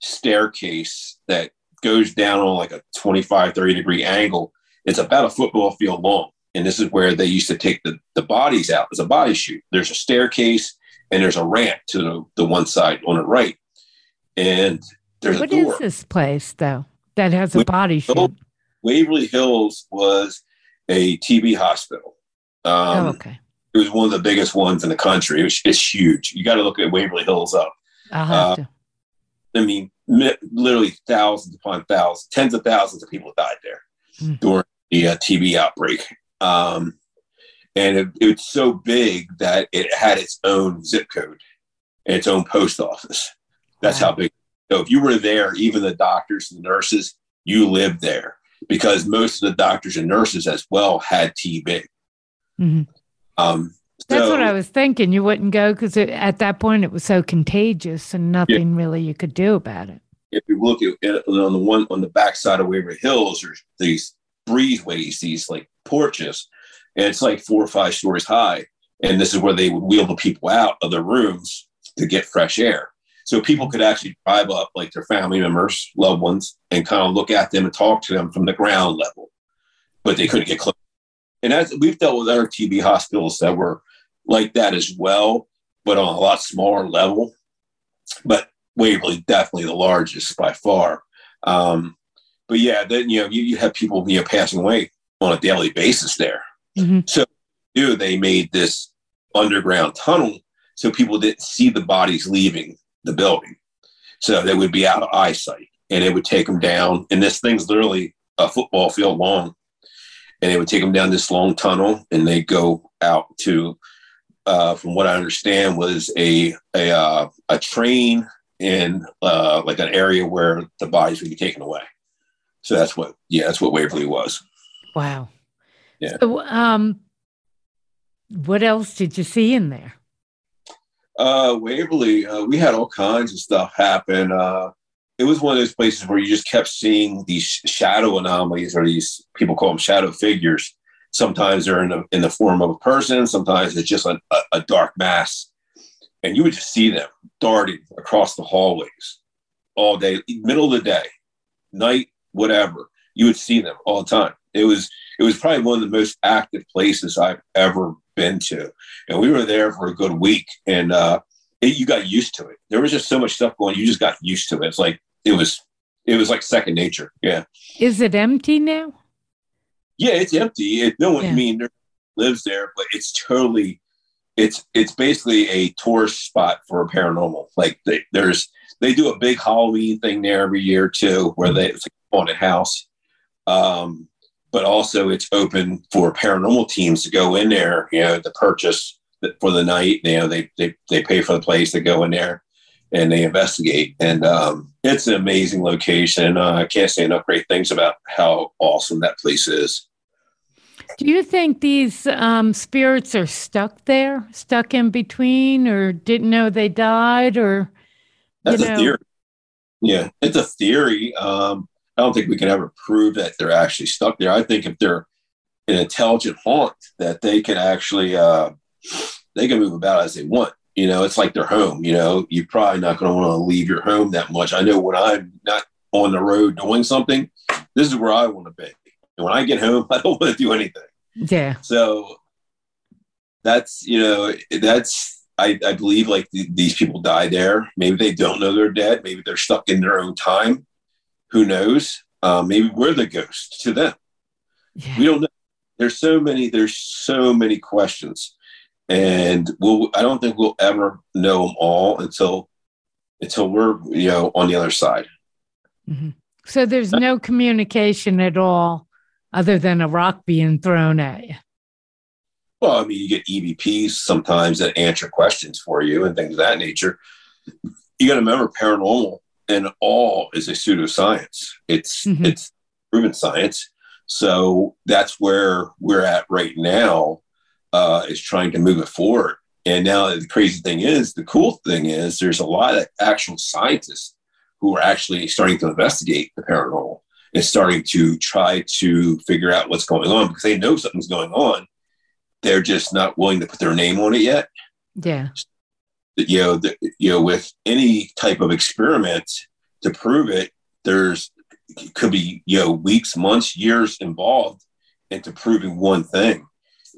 staircase that goes down on like a 25, 30 degree angle. It's about a football field long. And this is where they used to take the, the bodies out as a body chute. There's a staircase and there's a ramp to the, the one side on the right. And there's what a door. is this place, though, that has a Waverly body chute? Waverly Hills was a TB hospital. Um, oh, okay. It was one of the biggest ones in the country. It was, it's huge. You got to look at Waverly Hills up. I'll have uh, to. I mean, literally thousands upon thousands, tens of thousands of people died there Mm. during the uh, TB outbreak. Um, and it, was so big that it had its own zip code and its own post office. That's Wow. how big. So if you were there, even the doctors and the nurses, you lived there because most of the doctors and nurses as well had TB. Mhm. Um, That's what I was thinking. You wouldn't go because at that point it was so contagious and nothing really you could do about it. if you look at on the one on the backside of Waverly Hills, there's these breezeways, these like porches, and it's like four or five stories high. And this is where they would wheel the people out of their rooms to get fresh air. So people could actually drive up like their family members, loved ones, and kind of look at them and talk to them from the ground level, but they couldn't get close. And as we've dealt with other TB hospitals that were like that as well, but on a lot smaller level. But Waverly definitely the largest by far. Um, but yeah, then you know you, you have people you know passing away on a daily basis there. Mhm. So do they made this underground tunnel so people didn't see the bodies leaving the building, so they would be out of eyesight, and it would take them down. And this thing's literally a football field long, and it would take them down this long tunnel, and they go out to. Uh, from what I understand, was a a uh, a train in uh, like an area where the bodies would be taken away. So that's what, yeah, that's what Waverly was. Wow. Yeah. So, um, what else did you see in there? Uh, Waverly, uh, we had all kinds of stuff happen. Uh, it was one of those places where you just kept seeing these shadow anomalies, or these people call them shadow figures. Sometimes they're in the in the form of a person. Sometimes it's just a, a, a dark mass, and you would just see them darting across the hallways all day, middle of the day, night, whatever. You would see them all the time. It was it was probably one of the most active places I've ever been to, and we were there for a good week, and uh, it, you got used to it. There was just so much stuff going. You just got used to it. It's like it was it was like second nature. Yeah, Is it empty now? yeah. It's empty. It, no one. Yeah. I mean, there lives there, but it's totally. It's it's basically a tourist spot for a paranormal. Like they, there's they do a big Halloween thing there every year too, where they it's like haunted house. Um, but also it's open for paranormal teams to go in there, you know, to purchase for the night. You know, they they they pay for the place, they go in there and they investigate. And um, it's an amazing location. Uh, I can't say enough great things about how awesome that place is. Do you think these um, spirits are stuck there, stuck in between, or didn't know they died, or That's you a theory. Yeah, it's a theory. Um, I don't think we can ever prove that they're actually stuck there. I think if they're an intelligent haunt, that they can actually uh, they can move about as they want. You know, it's like their home. You know, you're probably not going to want to leave your home that much. I know when I'm not on the road doing something, this is where I want to be. And when I get home, I don't want to do anything. Yeah. So that's you know that's I, I believe like th- these people die there. Maybe they don't know they're dead. Maybe they're stuck in their own time. Who knows? Uh, maybe we're the ghost to them. Yeah. We don't know. There's so many. There's so many questions, and we'll. I don't think we'll ever know them all until until we're you know on the other side. Mhm. So there's no communication at all other than a rock being thrown at you. Well, I mean, you get EVPs sometimes that answer questions for you and things of that nature. You got to remember, paranormal and all is a pseudoscience. It's Mhm. it's proven science. So that's where we're at right now. Uh, is trying to move it forward. And now the crazy thing is, the cool thing is, there's a lot of actual scientists who are actually starting to investigate the paranormal and starting to try to figure out what's going on because they know something's going on. They're just not willing to put their name on it yet. Yeah. You know, the, you know, with any type of experiment to prove it, there's could be you know weeks, months, years involved into proving one thing,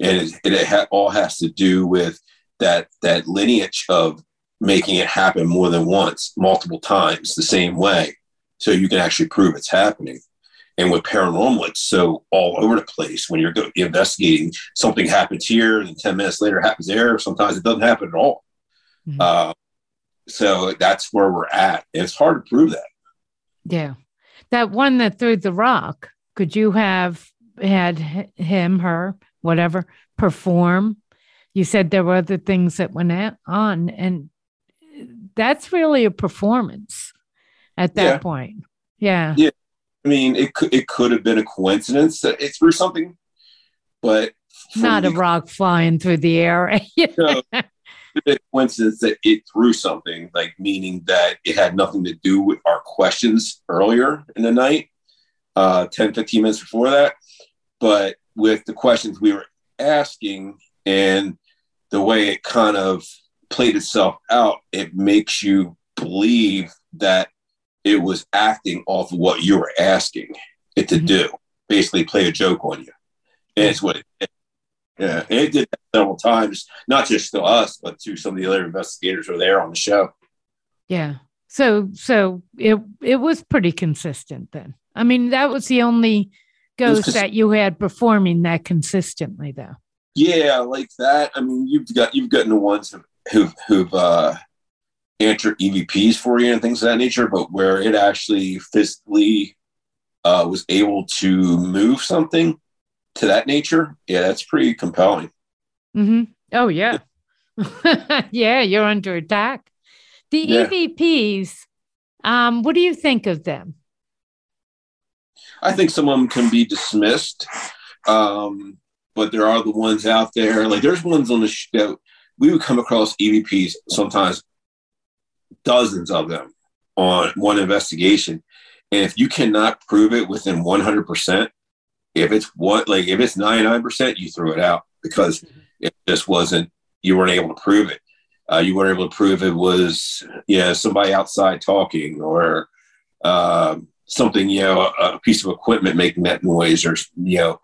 and it, it ha- all has to do with that that lineage of making it happen more than once, multiple times, the same way, so you can actually prove it's happening. And with paranormal, it's so all over the place. When you're investigating, something happens here, and ten minutes later happens there. Sometimes it doesn't happen at all. Mm-hmm. Uh, so that's where we're at. It's hard to prove that. Yeah, that one that threw the rock. Could you have had him, her, whatever, perform? You said there were other things that went on, and that's really a performance at that yeah. point. Yeah. Yeah. I mean, it could it could have been a coincidence that it threw something, but not a rock flying through the air. no, a coincidence that it threw something, like meaning that it had nothing to do with our questions earlier in the night, uh, 10, 15 minutes before that. But with the questions we were asking and the way it kind of played itself out, it makes you believe that it was acting off of what you were asking it to mm-hmm. do, basically play a joke on you. And it's what it, yeah, it did that several times, not just to us, but to some of the other investigators who were there on the show. Yeah. So so it it was pretty consistent then. I mean, that was the only ghost that you had performing that consistently though. Yeah, like that. I mean, you've got you've gotten the ones who've who've uh answered EVPs for you and things of that nature, but where it actually physically uh, was able to move something to that nature, yeah, that's pretty compelling. Mm-hmm. Oh yeah, yeah, you're under attack. The yeah. EVPs, um, what do you think of them? I think some of them can be dismissed, um, but there are the ones out there. Like there's ones on the show. We would come across EVPs sometimes, dozens of them on one investigation, and if you cannot prove it within 100 percent, if it's what like if it's 99%, you threw it out because mm-hmm. it just wasn't you weren't able to prove it. Uh, you weren't able to prove it was yeah somebody outside talking or uh, something you know a, a, piece of equipment making that noise or you know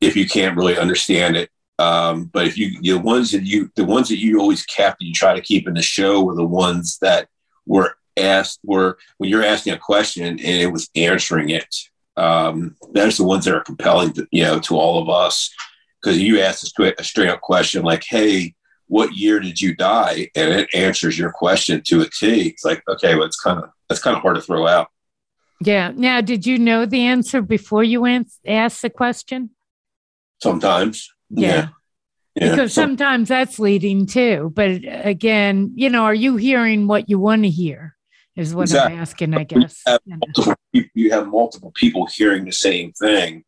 if you can't really understand it. Um, but if you the ones that you the ones that you always kept and you try to keep in the show were the ones that were asked were when you're asking a question and it was answering it um, those are the ones that are compelling, to, you know, to all of us. Because you ask a straight, a straight up question like, "Hey, what year did you die?" and it answers your question to a T. It's like, okay, well, it's kind of that's kind of hard to throw out. Yeah. Now, did you know the answer before you asked the question? Sometimes. Yeah. yeah. yeah. Because sometimes that's leading too. But again, you know, are you hearing what you want to hear? Is what exactly. I'm asking, I guess. You have, multiple, you have, multiple, people hearing the same thing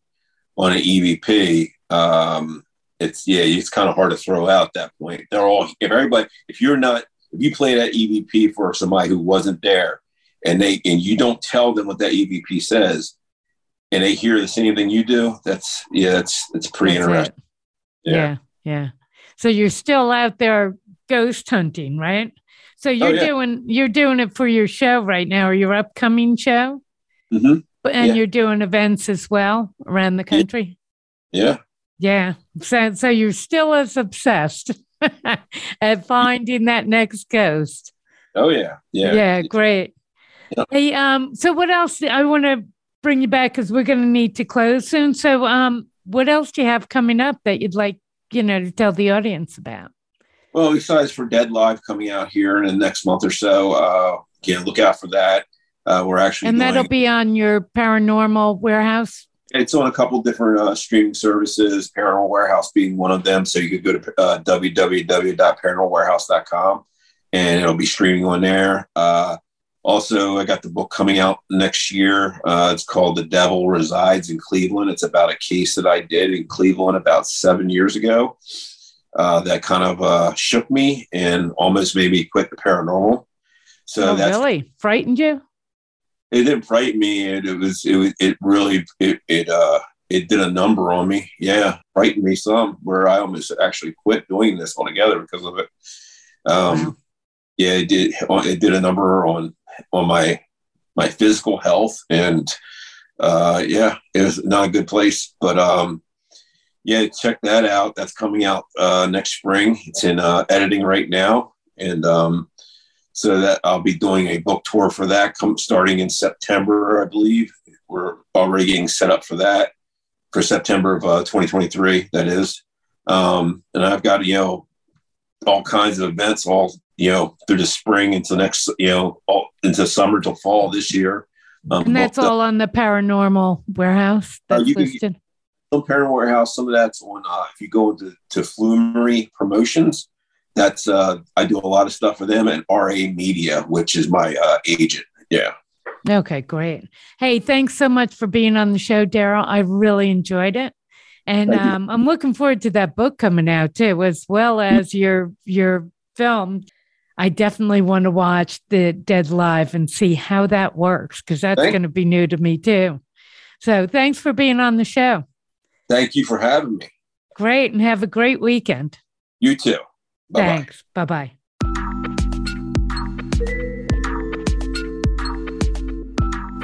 on an EVP. Um, it's yeah, it's kind of hard to throw out at that point. They're all if everybody if you're not if you play that EVP for somebody who wasn't there and they and you don't tell them what that EVP says and they hear the same thing you do, that's yeah, that's it's pretty that's interesting. Yeah. yeah, yeah. So you're still out there ghost hunting, right? So oh, you're oh, yeah. doing you're doing it for your show right now, or your upcoming show, mm-hmm. and yeah. you're doing events as well around the country. Yeah, yeah. So so you're still as obsessed at finding that next ghost. Oh yeah, yeah, yeah. Great. Yeah. Hey, um. So what else? I want to bring you back because we're going to need to close soon. So, um, what else do you have coming up that you'd like you know to tell the audience about? Well, besides for Dead Live coming out here in the next month or so, uh, again, look out for that. Uh, we're actually and that'll be on your Paranormal Warehouse. It's on a couple different uh, streaming services, Paranormal Warehouse being one of them. So you could go to uh, www.paranormalwarehouse.com and it'll be streaming on there. Uh, also, I got the book coming out next year. Uh, it's called The Devil Resides in Cleveland. It's about a case that I did in Cleveland about seven years ago uh, that kind of uh, shook me and almost made me quit the paranormal. So oh, that's really frightened you. it didn't frighten me. It, it was it was it really it it uh it did a number on me. Yeah, frightened me some where I almost actually quit doing this altogether because of it. Um, wow. Yeah, it did. It did a number on on my my physical health, and uh, yeah, it was not a good place. But um, yeah, check that out. That's coming out uh, next spring. It's in uh, editing right now, and um, so that I'll be doing a book tour for that. Come starting in September, I believe. We're already getting set up for that for September of uh, 2023. That is, um, and I've got you know all kinds of events all you know through the spring into next you know all into summer to fall this year. Um, and that's all on the paranormal warehouse that's uh, listed. Paranormal warehouse. Some of that's on. Uh, if you go into to Flumery Promotions, that's uh, I do a lot of stuff for them and RA Media, which is my uh, agent. Yeah. Okay, great. Hey, thanks so much for being on the show, Daryl. I really enjoyed it. And um, I'm looking forward to that book coming out too, as well as your your film. I definitely want to watch the Dead Live and see how that works because that's going to be new to me too. So thanks for being on the show. Thank you for having me. Great, and have a great weekend. You too. Bye-bye. Thanks. Bye bye.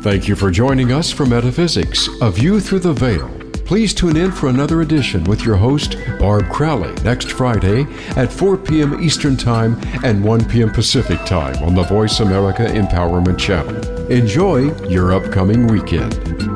Thank you for joining us for Metaphysics, A View Through the Veil. Please tune in for another edition with your host, Barb Crowley, next Friday at 4 p.m. Eastern Time and 1 p.m. Pacific Time on the Voice America Empowerment Channel. Enjoy your upcoming weekend.